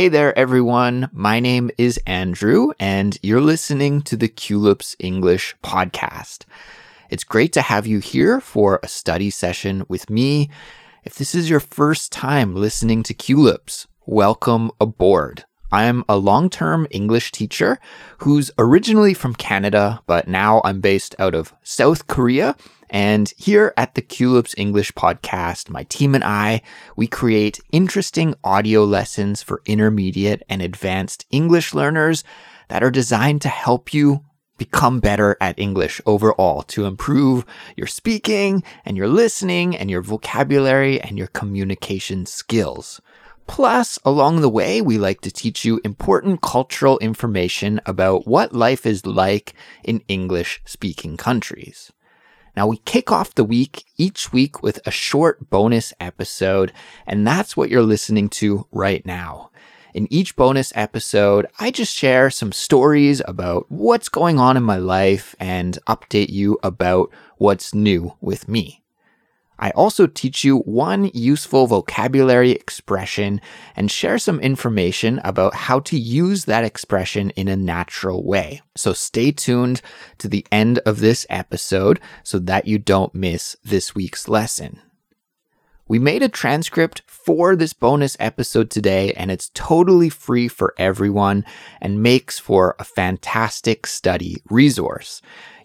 Hey there, everyone. My name is Andrew, and you're listening to the Culips English podcast. It's great to have you here for a study session with me. If this is your first time listening to Culips, welcome aboard. I'm a long term English teacher who's originally from Canada, but now I'm based out of South Korea. And here at the Culips English podcast, my team and I, we create interesting audio lessons for intermediate and advanced English learners that are designed to help you become better at English overall, to improve your speaking and your listening and your vocabulary and your communication skills. Plus, along the way, we like to teach you important cultural information about what life is like in English speaking countries. Now, we kick off the week each week with a short bonus episode, and that's what you're listening to right now. In each bonus episode, I just share some stories about what's going on in my life and update you about what's new with me. I also teach you one useful vocabulary expression and share some information about how to use that expression in a natural way. So stay tuned to the end of this episode so that you don't miss this week's lesson. We made a transcript for this bonus episode today, and it's totally free for everyone and makes for a fantastic study resource.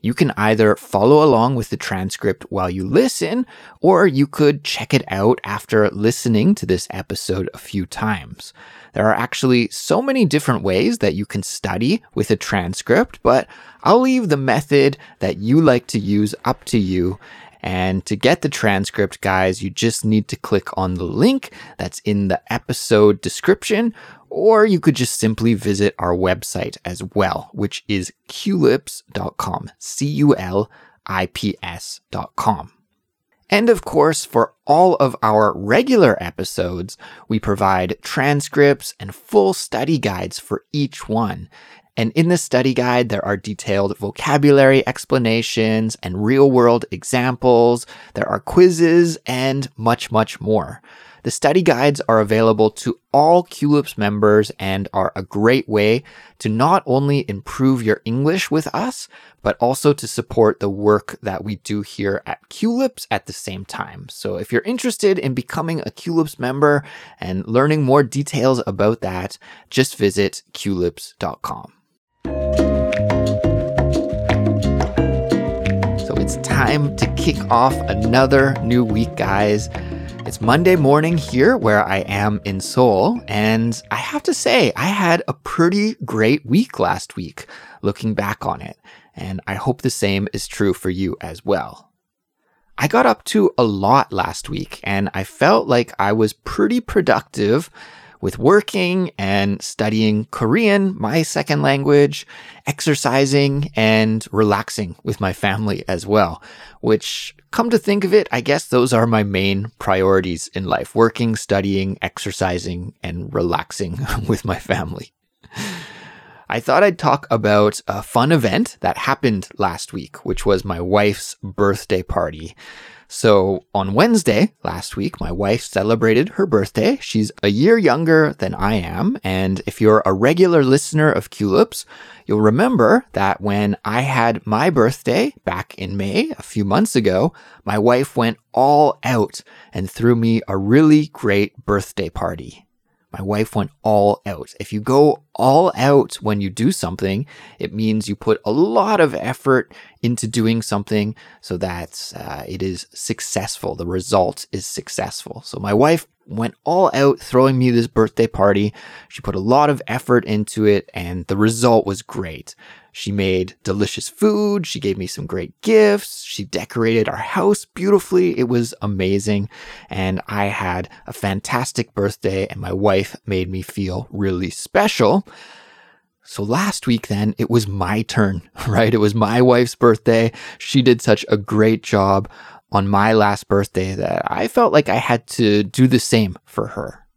You can either follow along with the transcript while you listen, or you could check it out after listening to this episode a few times. There are actually so many different ways that you can study with a transcript, but I'll leave the method that you like to use up to you. And to get the transcript, guys, you just need to click on the link that's in the episode description, or you could just simply visit our website as well, which is culips.com, C U L I P S.com. And of course, for all of our regular episodes, we provide transcripts and full study guides for each one. And in the study guide, there are detailed vocabulary explanations and real world examples. There are quizzes and much, much more. The study guides are available to all Culips members and are a great way to not only improve your English with us, but also to support the work that we do here at Culips at the same time. So if you're interested in becoming a Culips member and learning more details about that, just visit culips.com. So it's time to kick off another new week, guys. It's Monday morning here where I am in Seoul, and I have to say, I had a pretty great week last week looking back on it, and I hope the same is true for you as well. I got up to a lot last week, and I felt like I was pretty productive with working and studying Korean, my second language, exercising and relaxing with my family as well, which come to think of it, I guess those are my main priorities in life working, studying, exercising, and relaxing with my family. I thought I'd talk about a fun event that happened last week, which was my wife's birthday party. So on Wednesday last week, my wife celebrated her birthday. She's a year younger than I am. And if you're a regular listener of Culips, you'll remember that when I had my birthday back in May, a few months ago, my wife went all out and threw me a really great birthday party. My wife went all out. If you go all out when you do something, it means you put a lot of effort into doing something so that uh, it is successful. The result is successful. So my wife went all out throwing me this birthday party. She put a lot of effort into it and the result was great. She made delicious food. She gave me some great gifts. She decorated our house beautifully. It was amazing. And I had a fantastic birthday, and my wife made me feel really special. So last week, then, it was my turn, right? It was my wife's birthday. She did such a great job on my last birthday that I felt like I had to do the same for her.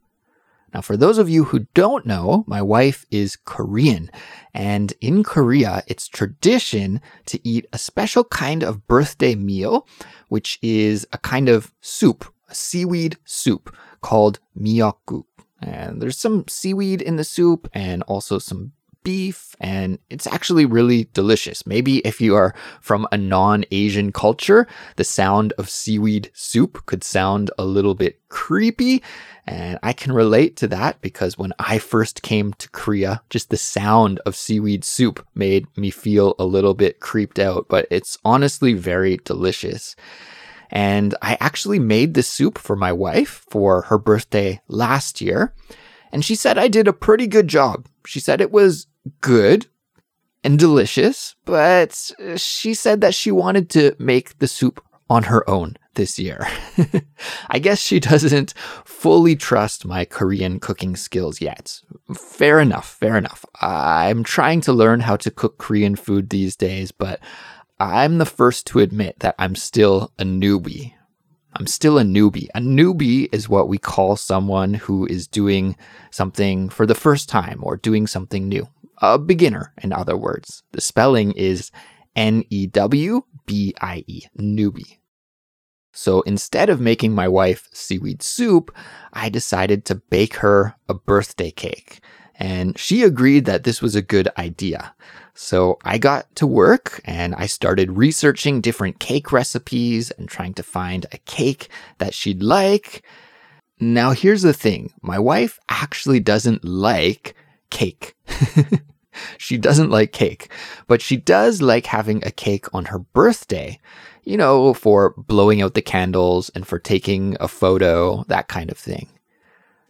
Now, for those of you who don't know, my wife is Korean. And in Korea, it's tradition to eat a special kind of birthday meal, which is a kind of soup, a seaweed soup called miyeokguk. And there's some seaweed in the soup and also some beef, and it's actually really delicious. Maybe if you are from a non Asian culture, the sound of seaweed soup could sound a little bit creepy. And I can relate to that because when I first came to Korea, just the sound of seaweed soup made me feel a little bit creeped out, but it's honestly very delicious. And I actually made this soup for my wife for her birthday last year. And she said I did a pretty good job. She said it was good and delicious, but she said that she wanted to make the soup on her own this year. I guess she doesn't fully trust my Korean cooking skills yet. Fair enough, fair enough. I'm trying to learn how to cook Korean food these days, but I'm the first to admit that I'm still a newbie. I'm still a newbie. A newbie is what we call someone who is doing something for the first time or doing something new a beginner, in other words. The spelling is N E W B I E, newbie. So instead of making my wife seaweed soup, I decided to bake her a birthday cake. And she agreed that this was a good idea. So I got to work and I started researching different cake recipes and trying to find a cake that she'd like. Now, here's the thing my wife actually doesn't like cake. she doesn't like cake, but she does like having a cake on her birthday, you know, for blowing out the candles and for taking a photo, that kind of thing.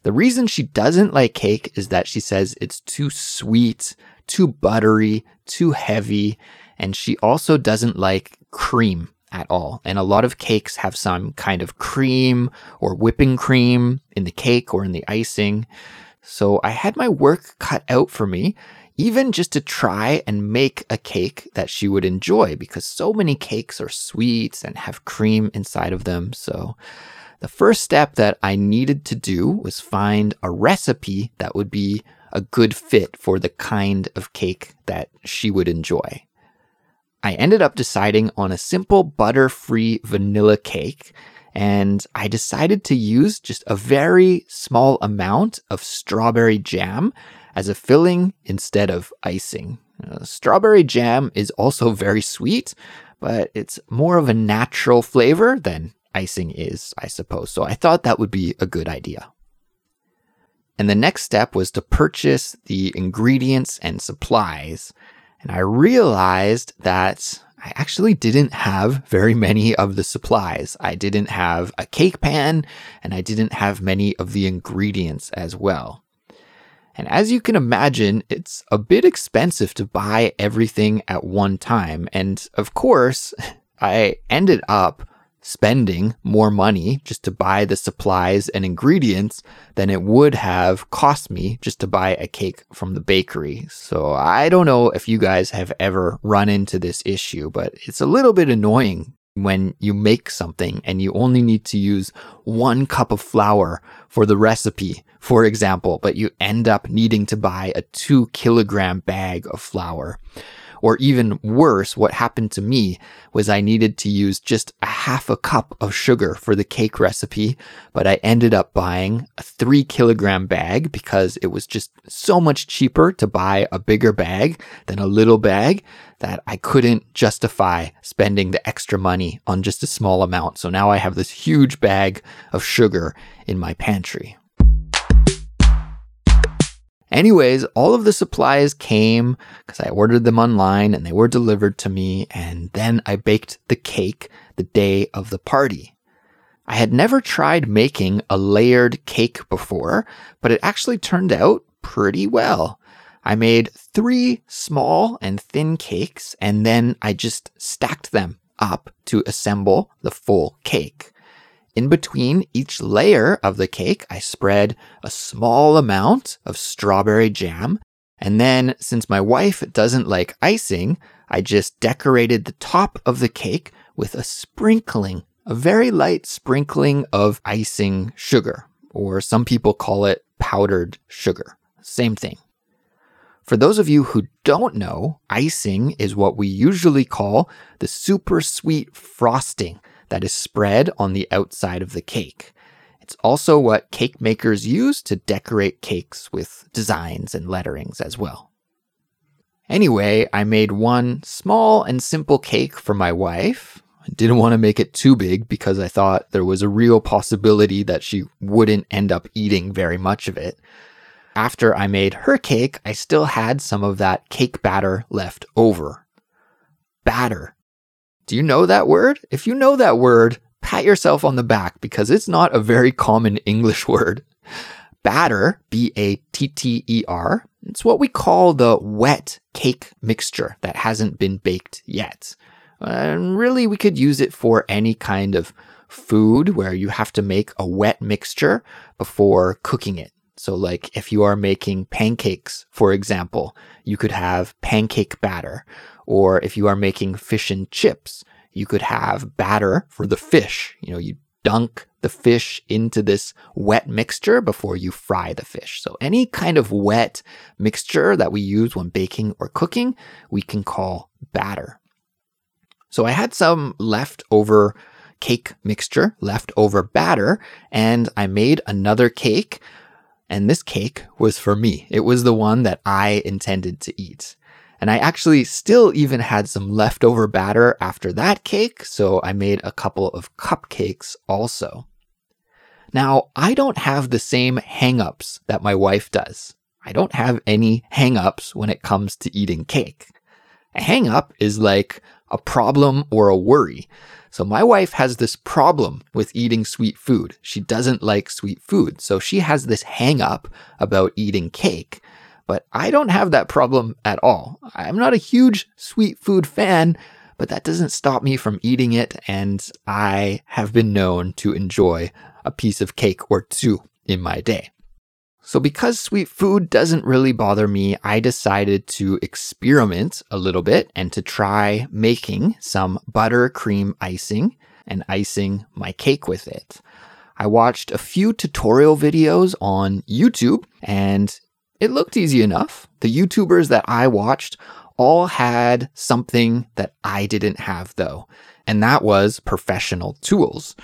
The reason she doesn't like cake is that she says it's too sweet, too buttery, too heavy, and she also doesn't like cream at all. And a lot of cakes have some kind of cream or whipping cream in the cake or in the icing. So I had my work cut out for me, even just to try and make a cake that she would enjoy because so many cakes are sweets and have cream inside of them. So the first step that I needed to do was find a recipe that would be a good fit for the kind of cake that she would enjoy. I ended up deciding on a simple butter free vanilla cake and I decided to use just a very small amount of strawberry jam as a filling instead of icing. Uh, strawberry jam is also very sweet, but it's more of a natural flavor than icing is, I suppose. So I thought that would be a good idea. And the next step was to purchase the ingredients and supplies. And I realized that I actually didn't have very many of the supplies. I didn't have a cake pan and I didn't have many of the ingredients as well. And as you can imagine, it's a bit expensive to buy everything at one time. And of course, I ended up spending more money just to buy the supplies and ingredients than it would have cost me just to buy a cake from the bakery. So I don't know if you guys have ever run into this issue, but it's a little bit annoying when you make something and you only need to use one cup of flour for the recipe, for example, but you end up needing to buy a two kilogram bag of flour. Or even worse, what happened to me was I needed to use just a half a cup of sugar for the cake recipe, but I ended up buying a three kilogram bag because it was just so much cheaper to buy a bigger bag than a little bag that I couldn't justify spending the extra money on just a small amount. So now I have this huge bag of sugar in my pantry. Anyways, all of the supplies came because I ordered them online and they were delivered to me. And then I baked the cake the day of the party. I had never tried making a layered cake before, but it actually turned out pretty well. I made three small and thin cakes and then I just stacked them up to assemble the full cake. In between each layer of the cake, I spread a small amount of strawberry jam. And then, since my wife doesn't like icing, I just decorated the top of the cake with a sprinkling, a very light sprinkling of icing sugar, or some people call it powdered sugar. Same thing. For those of you who don't know, icing is what we usually call the super sweet frosting that is spread on the outside of the cake. It's also what cake makers use to decorate cakes with designs and letterings as well. Anyway, I made one small and simple cake for my wife. I didn't want to make it too big because I thought there was a real possibility that she wouldn't end up eating very much of it. After I made her cake, I still had some of that cake batter left over. Batter. Do you know that word? If you know that word, pat yourself on the back because it's not a very common English word. Batter, B A T T E R, it's what we call the wet cake mixture that hasn't been baked yet. And really, we could use it for any kind of food where you have to make a wet mixture before cooking it. So, like if you are making pancakes, for example, you could have pancake batter. Or if you are making fish and chips, you could have batter for the fish. You know, you dunk the fish into this wet mixture before you fry the fish. So any kind of wet mixture that we use when baking or cooking, we can call batter. So I had some leftover cake mixture, leftover batter, and I made another cake. And this cake was for me. It was the one that I intended to eat. And I actually still even had some leftover batter after that cake, so I made a couple of cupcakes also. Now, I don't have the same hangups that my wife does. I don't have any hangups when it comes to eating cake. A hangup is like a problem or a worry. So my wife has this problem with eating sweet food. She doesn't like sweet food. So she has this hang up about eating cake. But I don't have that problem at all. I'm not a huge sweet food fan, but that doesn't stop me from eating it, and I have been known to enjoy a piece of cake or two in my day. So, because sweet food doesn't really bother me, I decided to experiment a little bit and to try making some buttercream icing and icing my cake with it. I watched a few tutorial videos on YouTube and it looked easy enough. The YouTubers that I watched all had something that I didn't have though, and that was professional tools.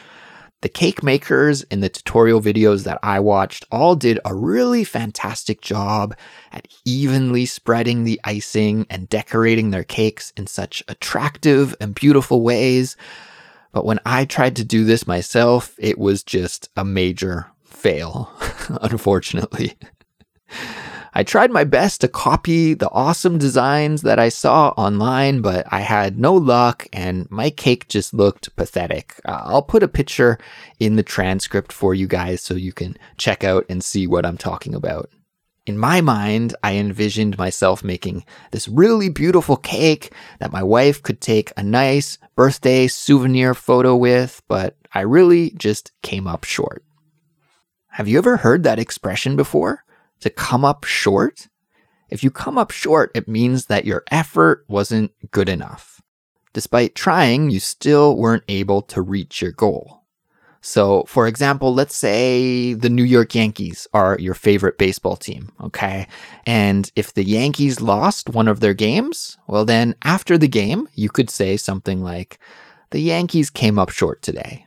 The cake makers in the tutorial videos that I watched all did a really fantastic job at evenly spreading the icing and decorating their cakes in such attractive and beautiful ways. But when I tried to do this myself, it was just a major fail, unfortunately. I tried my best to copy the awesome designs that I saw online, but I had no luck and my cake just looked pathetic. Uh, I'll put a picture in the transcript for you guys so you can check out and see what I'm talking about. In my mind, I envisioned myself making this really beautiful cake that my wife could take a nice birthday souvenir photo with, but I really just came up short. Have you ever heard that expression before? To come up short, if you come up short, it means that your effort wasn't good enough. Despite trying, you still weren't able to reach your goal. So, for example, let's say the New York Yankees are your favorite baseball team, okay? And if the Yankees lost one of their games, well, then after the game, you could say something like, the Yankees came up short today.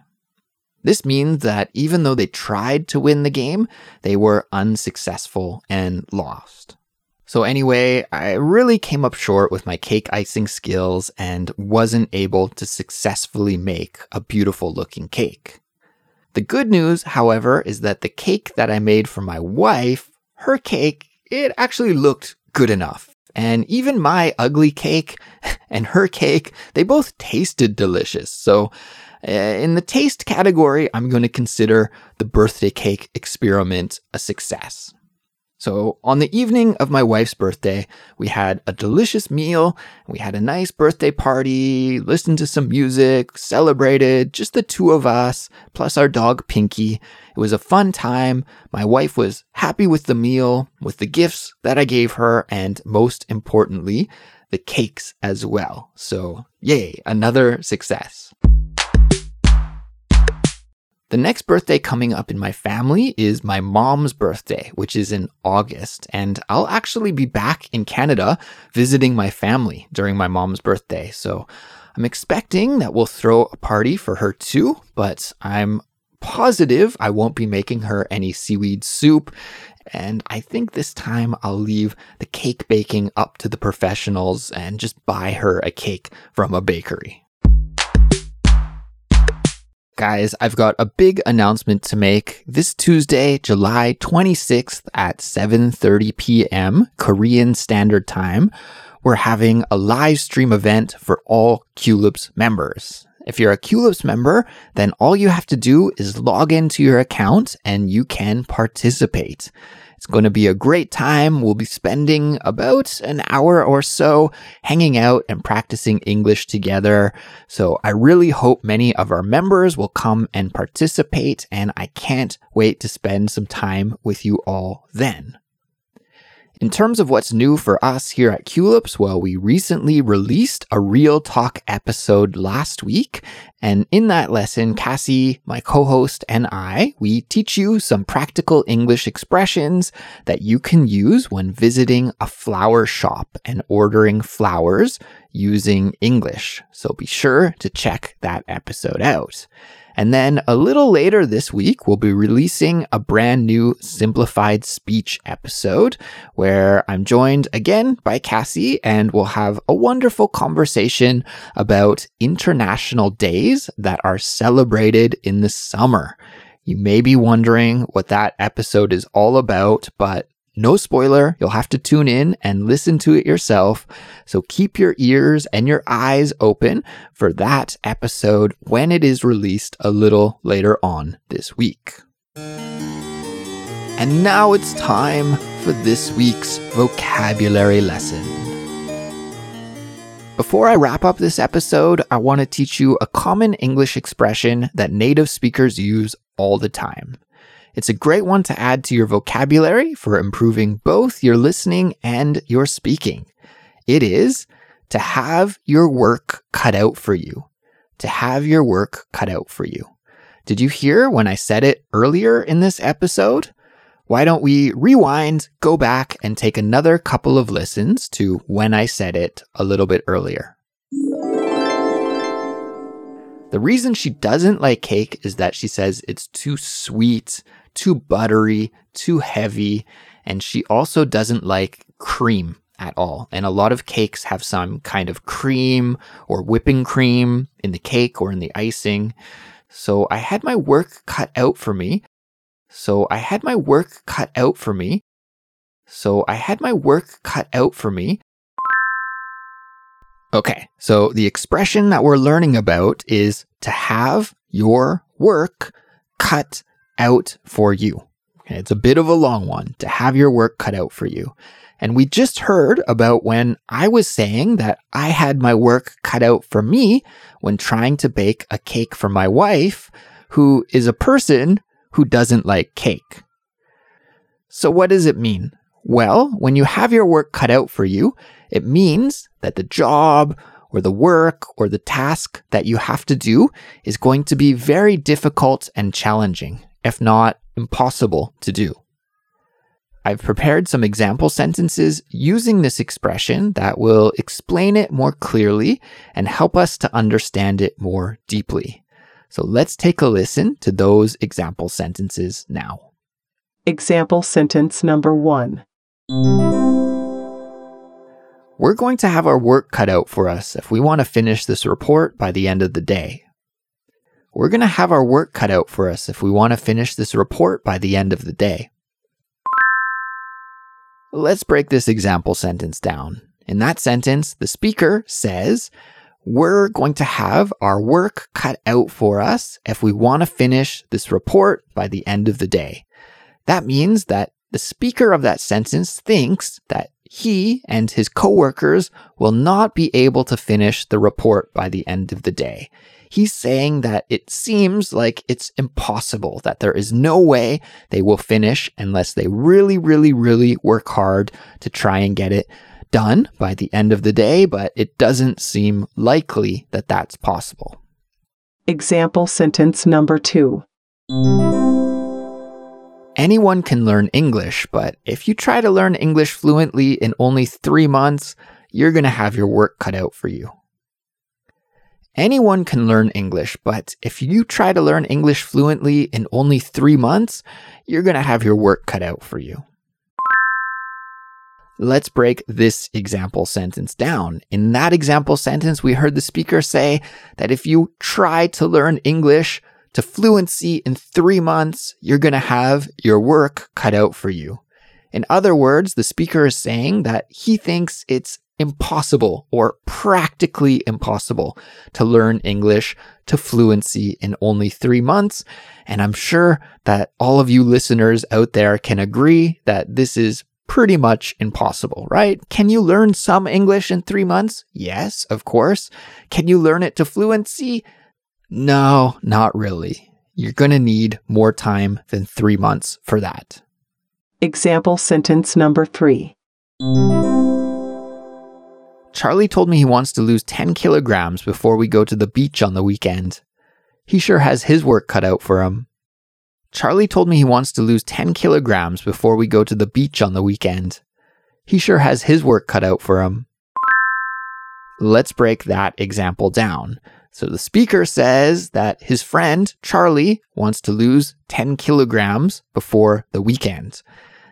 This means that even though they tried to win the game, they were unsuccessful and lost. So, anyway, I really came up short with my cake icing skills and wasn't able to successfully make a beautiful looking cake. The good news, however, is that the cake that I made for my wife, her cake, it actually looked good enough. And even my ugly cake and her cake, they both tasted delicious. So Uh, in the taste category, I'm going to consider the birthday cake experiment a success. So, on the evening of my wife's birthday, we had a delicious meal, we had a nice birthday party, listened to some music, celebrated, just the two of us, plus our dog Pinky. It was a fun time. My wife was happy with the meal, with the gifts that I gave her, and most importantly, the cakes as well. So, yay, another success. The next birthday coming up in my family is my mom's birthday, which is in August. And I'll actually be back in Canada visiting my family during my mom's birthday. So I'm expecting that we'll throw a party for her too, but I'm positive I won't be making her any seaweed soup. And I think this time I'll leave the cake baking up to the professionals and just buy her a cake from a bakery. Guys, I've got a big announcement to make. This Tuesday, July 26th at 7:30 p.m. Korean Standard Time, we're having a live stream event for all Culips members. If you're a Culips member, then all you have to do is log into your account and you can participate. It's going to be a great time. We'll be spending about an hour or so hanging out and practicing English together. So I really hope many of our members will come and participate, and I can't wait to spend some time with you all then. In terms of what's new for us here at Culips, well, we recently released a Real Talk episode last week. And in that lesson, Cassie, my co-host, and I, we teach you some practical English expressions that you can use when visiting a flower shop and ordering flowers using English. So be sure to check that episode out. And then a little later this week, we'll be releasing a brand new simplified speech episode where I'm joined again by Cassie and we'll have a wonderful conversation about international days that are celebrated in the summer. You may be wondering what that episode is all about, but no spoiler, you'll have to tune in and listen to it yourself. So keep your ears and your eyes open for that episode when it is released a little later on this week. And now it's time for this week's vocabulary lesson. Before I wrap up this episode, I want to teach you a common English expression that native speakers use all the time. It's a great one to add to your vocabulary for improving both your listening and your speaking. It is to have your work cut out for you. To have your work cut out for you. Did you hear when I said it earlier in this episode? Why don't we rewind, go back, and take another couple of listens to when I said it a little bit earlier? The reason she doesn't like cake is that she says it's too sweet, too buttery, too heavy, and she also doesn't like cream at all. And a lot of cakes have some kind of cream or whipping cream in the cake or in the icing. So I had my work cut out for me. So I had my work cut out for me. So I had my work cut out for me. Okay, so the expression that we're learning about is to have your work cut out for you. Okay, it's a bit of a long one to have your work cut out for you. And we just heard about when I was saying that I had my work cut out for me when trying to bake a cake for my wife, who is a person who doesn't like cake. So, what does it mean? Well, when you have your work cut out for you, it means that the job or the work or the task that you have to do is going to be very difficult and challenging if not impossible to do. I've prepared some example sentences using this expression that will explain it more clearly and help us to understand it more deeply. So let's take a listen to those example sentences now. Example sentence number one. We're going to have our work cut out for us if we want to finish this report by the end of the day. We're going to have our work cut out for us if we want to finish this report by the end of the day. Let's break this example sentence down. In that sentence, the speaker says, We're going to have our work cut out for us if we want to finish this report by the end of the day. That means that the speaker of that sentence thinks that he and his coworkers will not be able to finish the report by the end of the day he's saying that it seems like it's impossible, that there is no way they will finish unless they really, really, really work hard to try and get it done by the end of the day, but it doesn't seem likely that that's possible. Example sentence number two. Anyone can learn English, but if you try to learn English fluently in only three months, you're going to have your work cut out for you. Anyone can learn English, but if you try to learn English fluently in only three months, you're going to have your work cut out for you. Let's break this example sentence down. In that example sentence, we heard the speaker say that if you try to learn English to fluency in three months, you're going to have your work cut out for you. In other words, the speaker is saying that he thinks it's impossible or practically impossible to learn English to fluency in only three months. And I'm sure that all of you listeners out there can agree that this is pretty much impossible, right? Can you learn some English in three months? Yes, of course. Can you learn it to fluency? No, not really. You're going to need more time than three months for that. Example sentence number 3. Charlie told me he wants to lose 10 kilograms before we go to the beach on the weekend. He sure has his work cut out for him. Charlie told me he wants to lose 10 kilograms before we go to the beach on the weekend. He sure has his work cut out for him. Let's break that example down. So the speaker says that his friend, Charlie, wants to lose 10 kilograms before the weekend.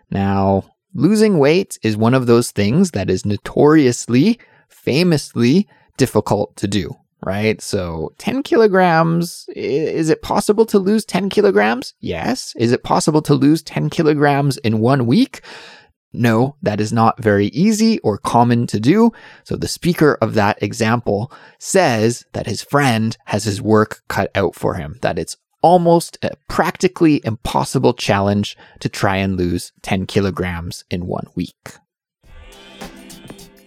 Now, losing weight is one of those things that is notoriously, famously difficult to do, right? So 10 kilograms, is it possible to lose 10 kilograms? Yes. Is it possible to lose 10 kilograms in one week? No, that is not very easy or common to do. So the speaker of that example says that his friend has his work cut out for him, that it's almost a practically impossible challenge to try and lose 10 kilograms in one week.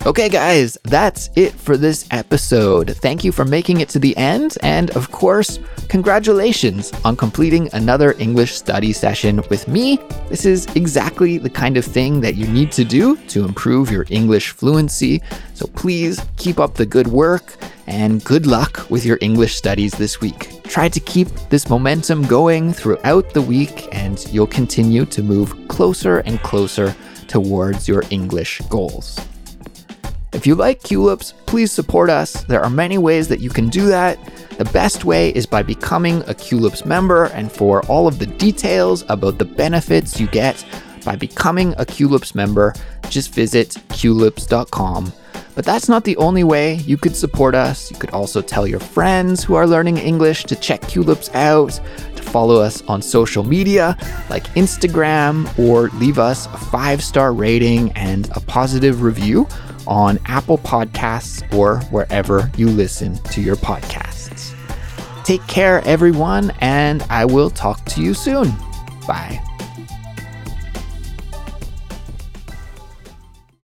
Okay, guys, that's it for this episode. Thank you for making it to the end. And of course, congratulations on completing another English study session with me. This is exactly the kind of thing that you need to do to improve your English fluency. So please keep up the good work and good luck with your English studies this week. Try to keep this momentum going throughout the week, and you'll continue to move closer and closer towards your English goals. If you like Culips, please support us. There are many ways that you can do that. The best way is by becoming a Culips member, and for all of the details about the benefits you get by becoming a Culips member, just visit culips.com. But that's not the only way you could support us. You could also tell your friends who are learning English to check Culips out, to follow us on social media like Instagram, or leave us a five star rating and a positive review on Apple Podcasts or wherever you listen to your podcasts. Take care, everyone, and I will talk to you soon. Bye.